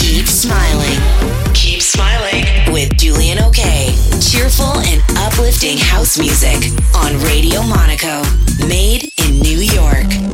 Keep smiling. Keep smiling with Julian OK. Cheerful and uplifting house music on Radio Monaco, made in New York.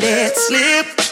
Let slip.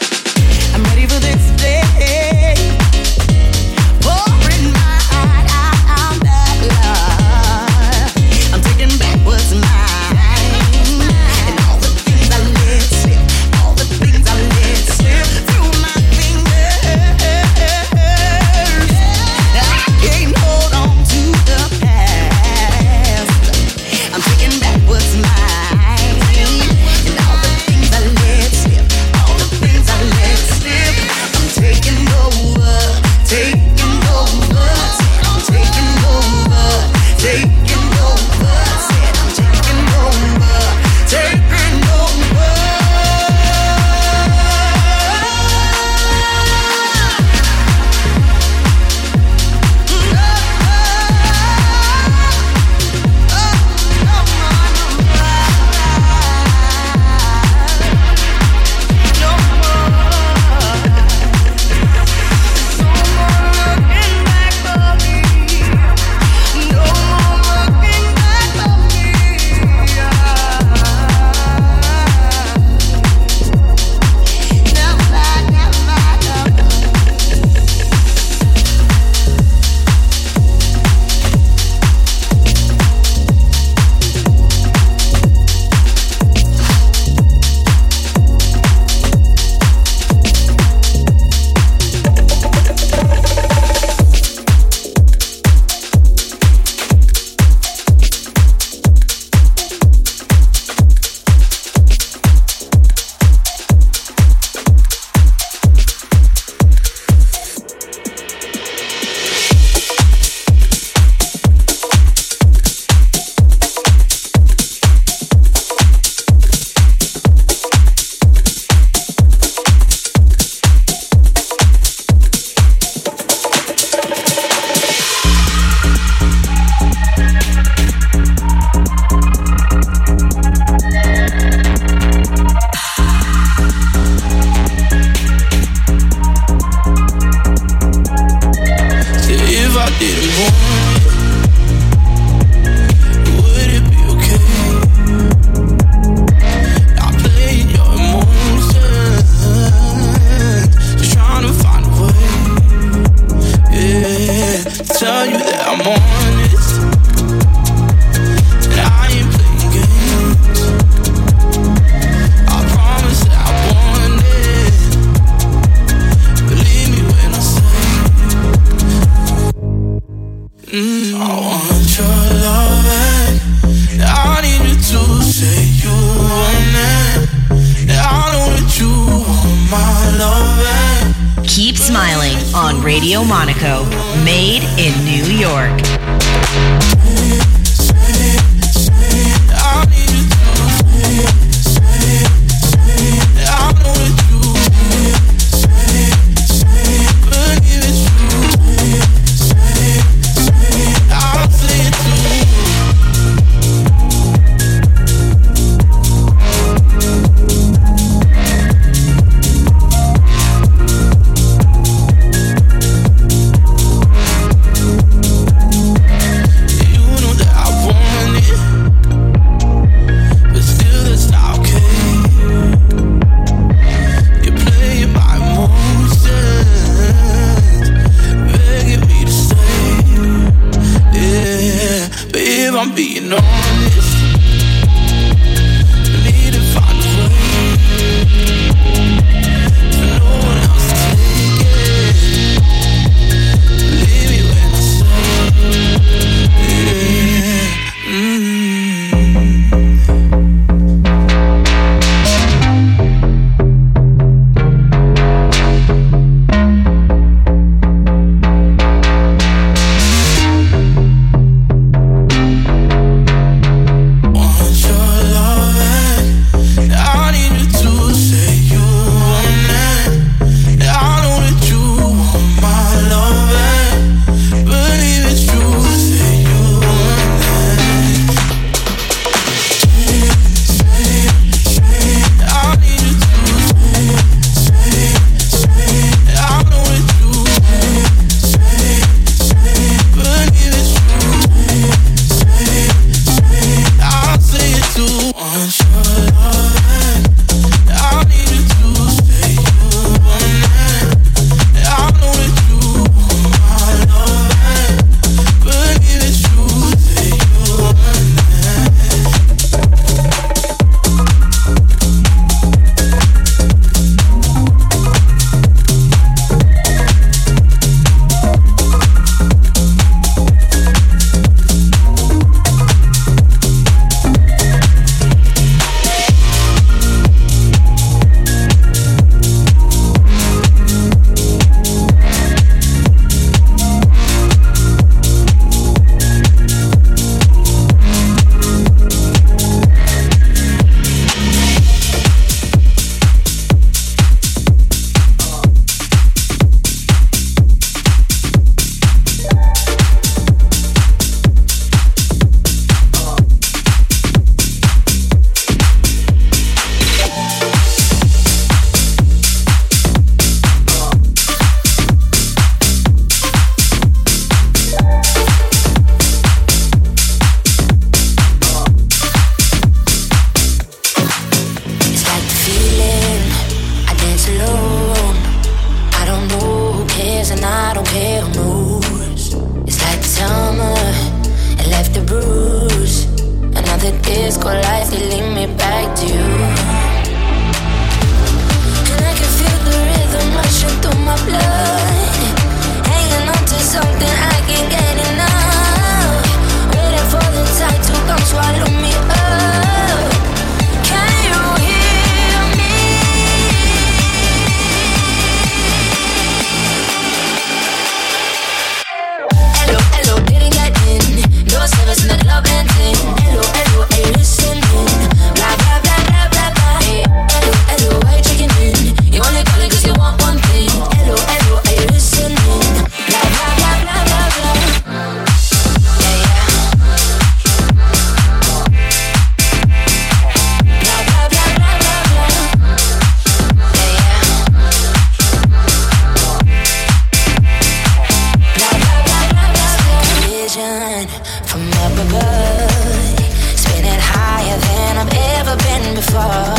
falling from up above, spinning higher than I've ever been before.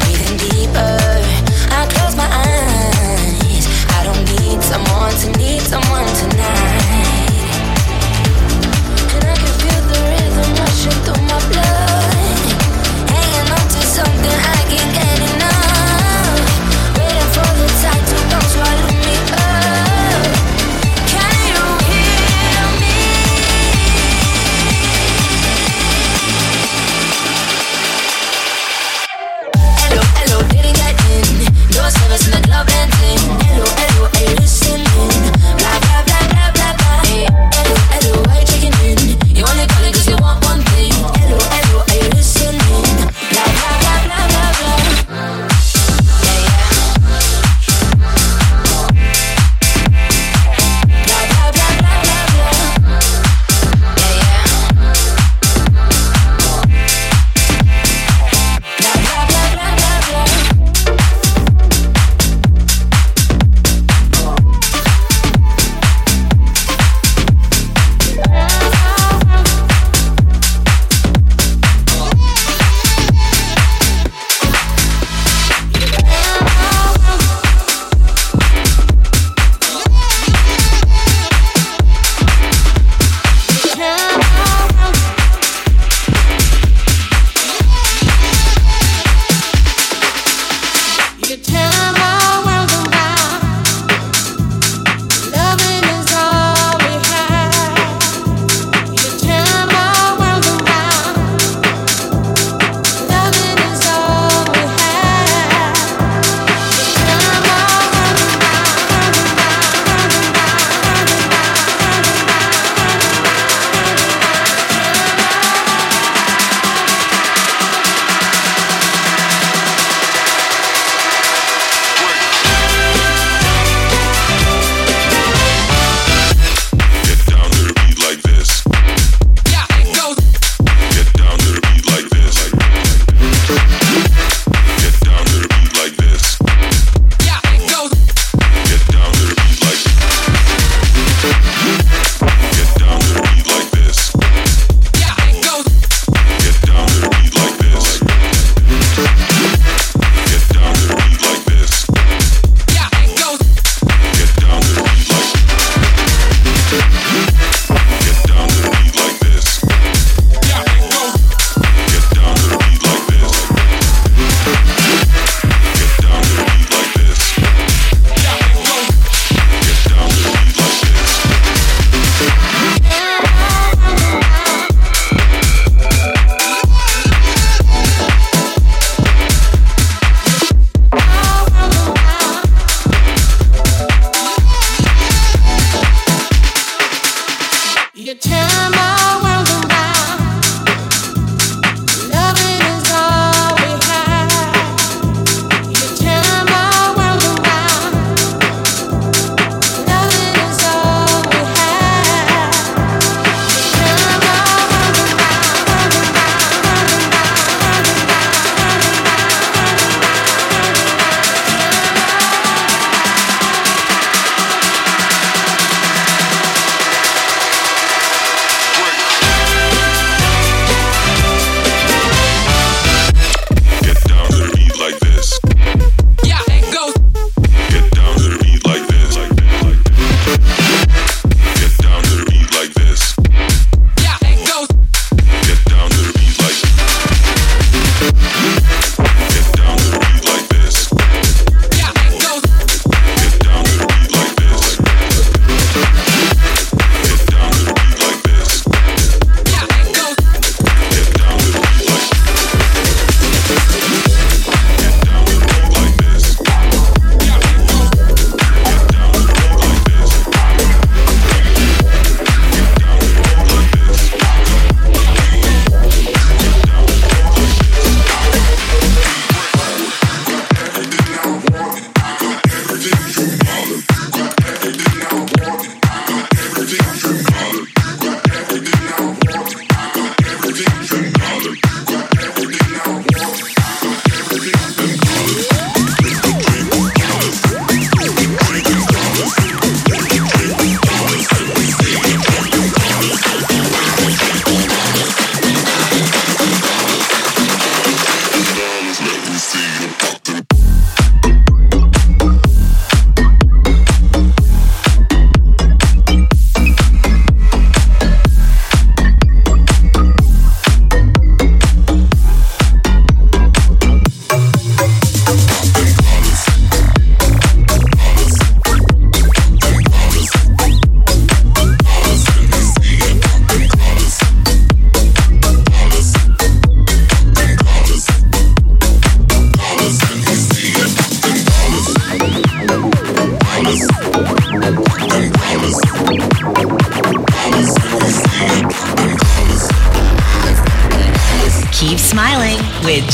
Breathing deeper, I close my eyes. I don't need someone to need someone tonight, and I can feel the rhythm rushing through.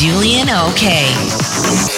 Julian OK.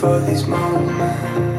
With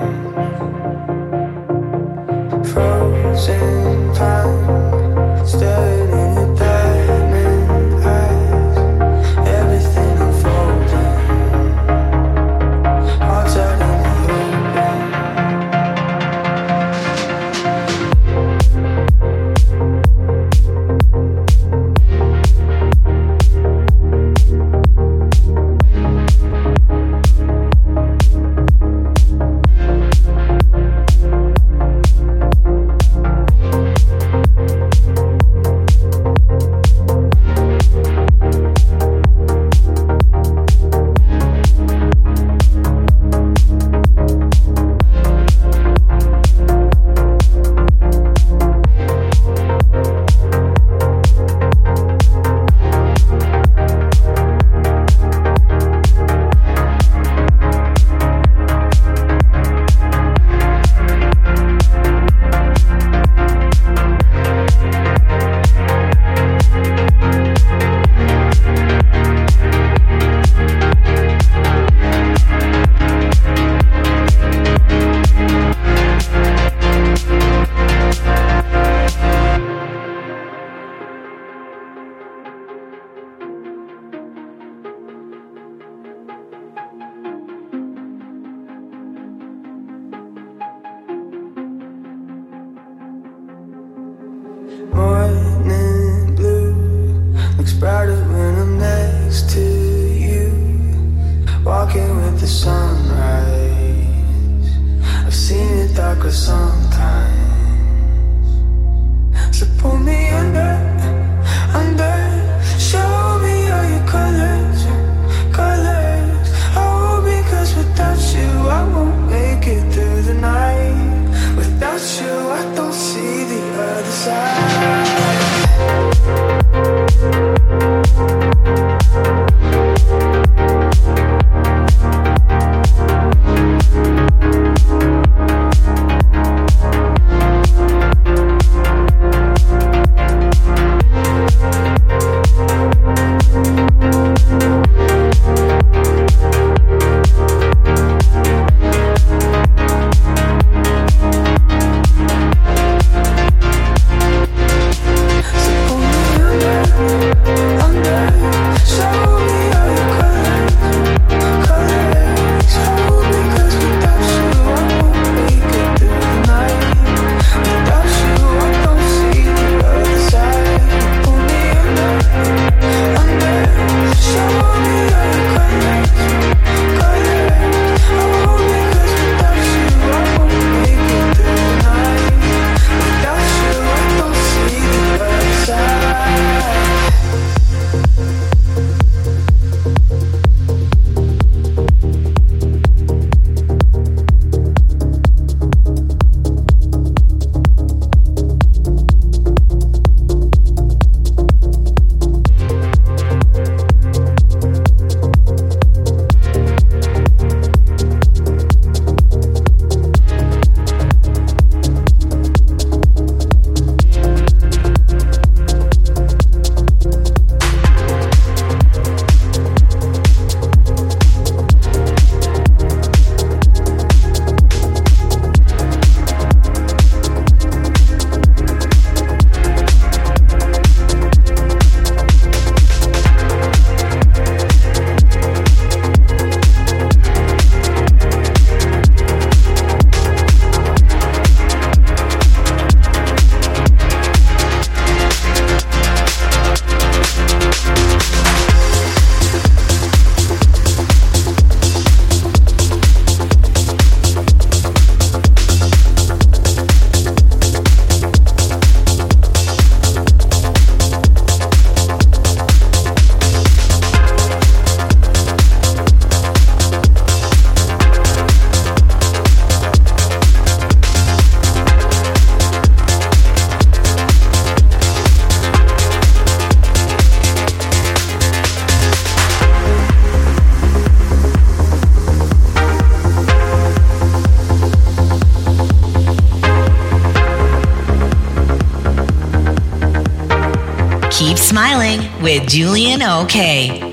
Julian OK.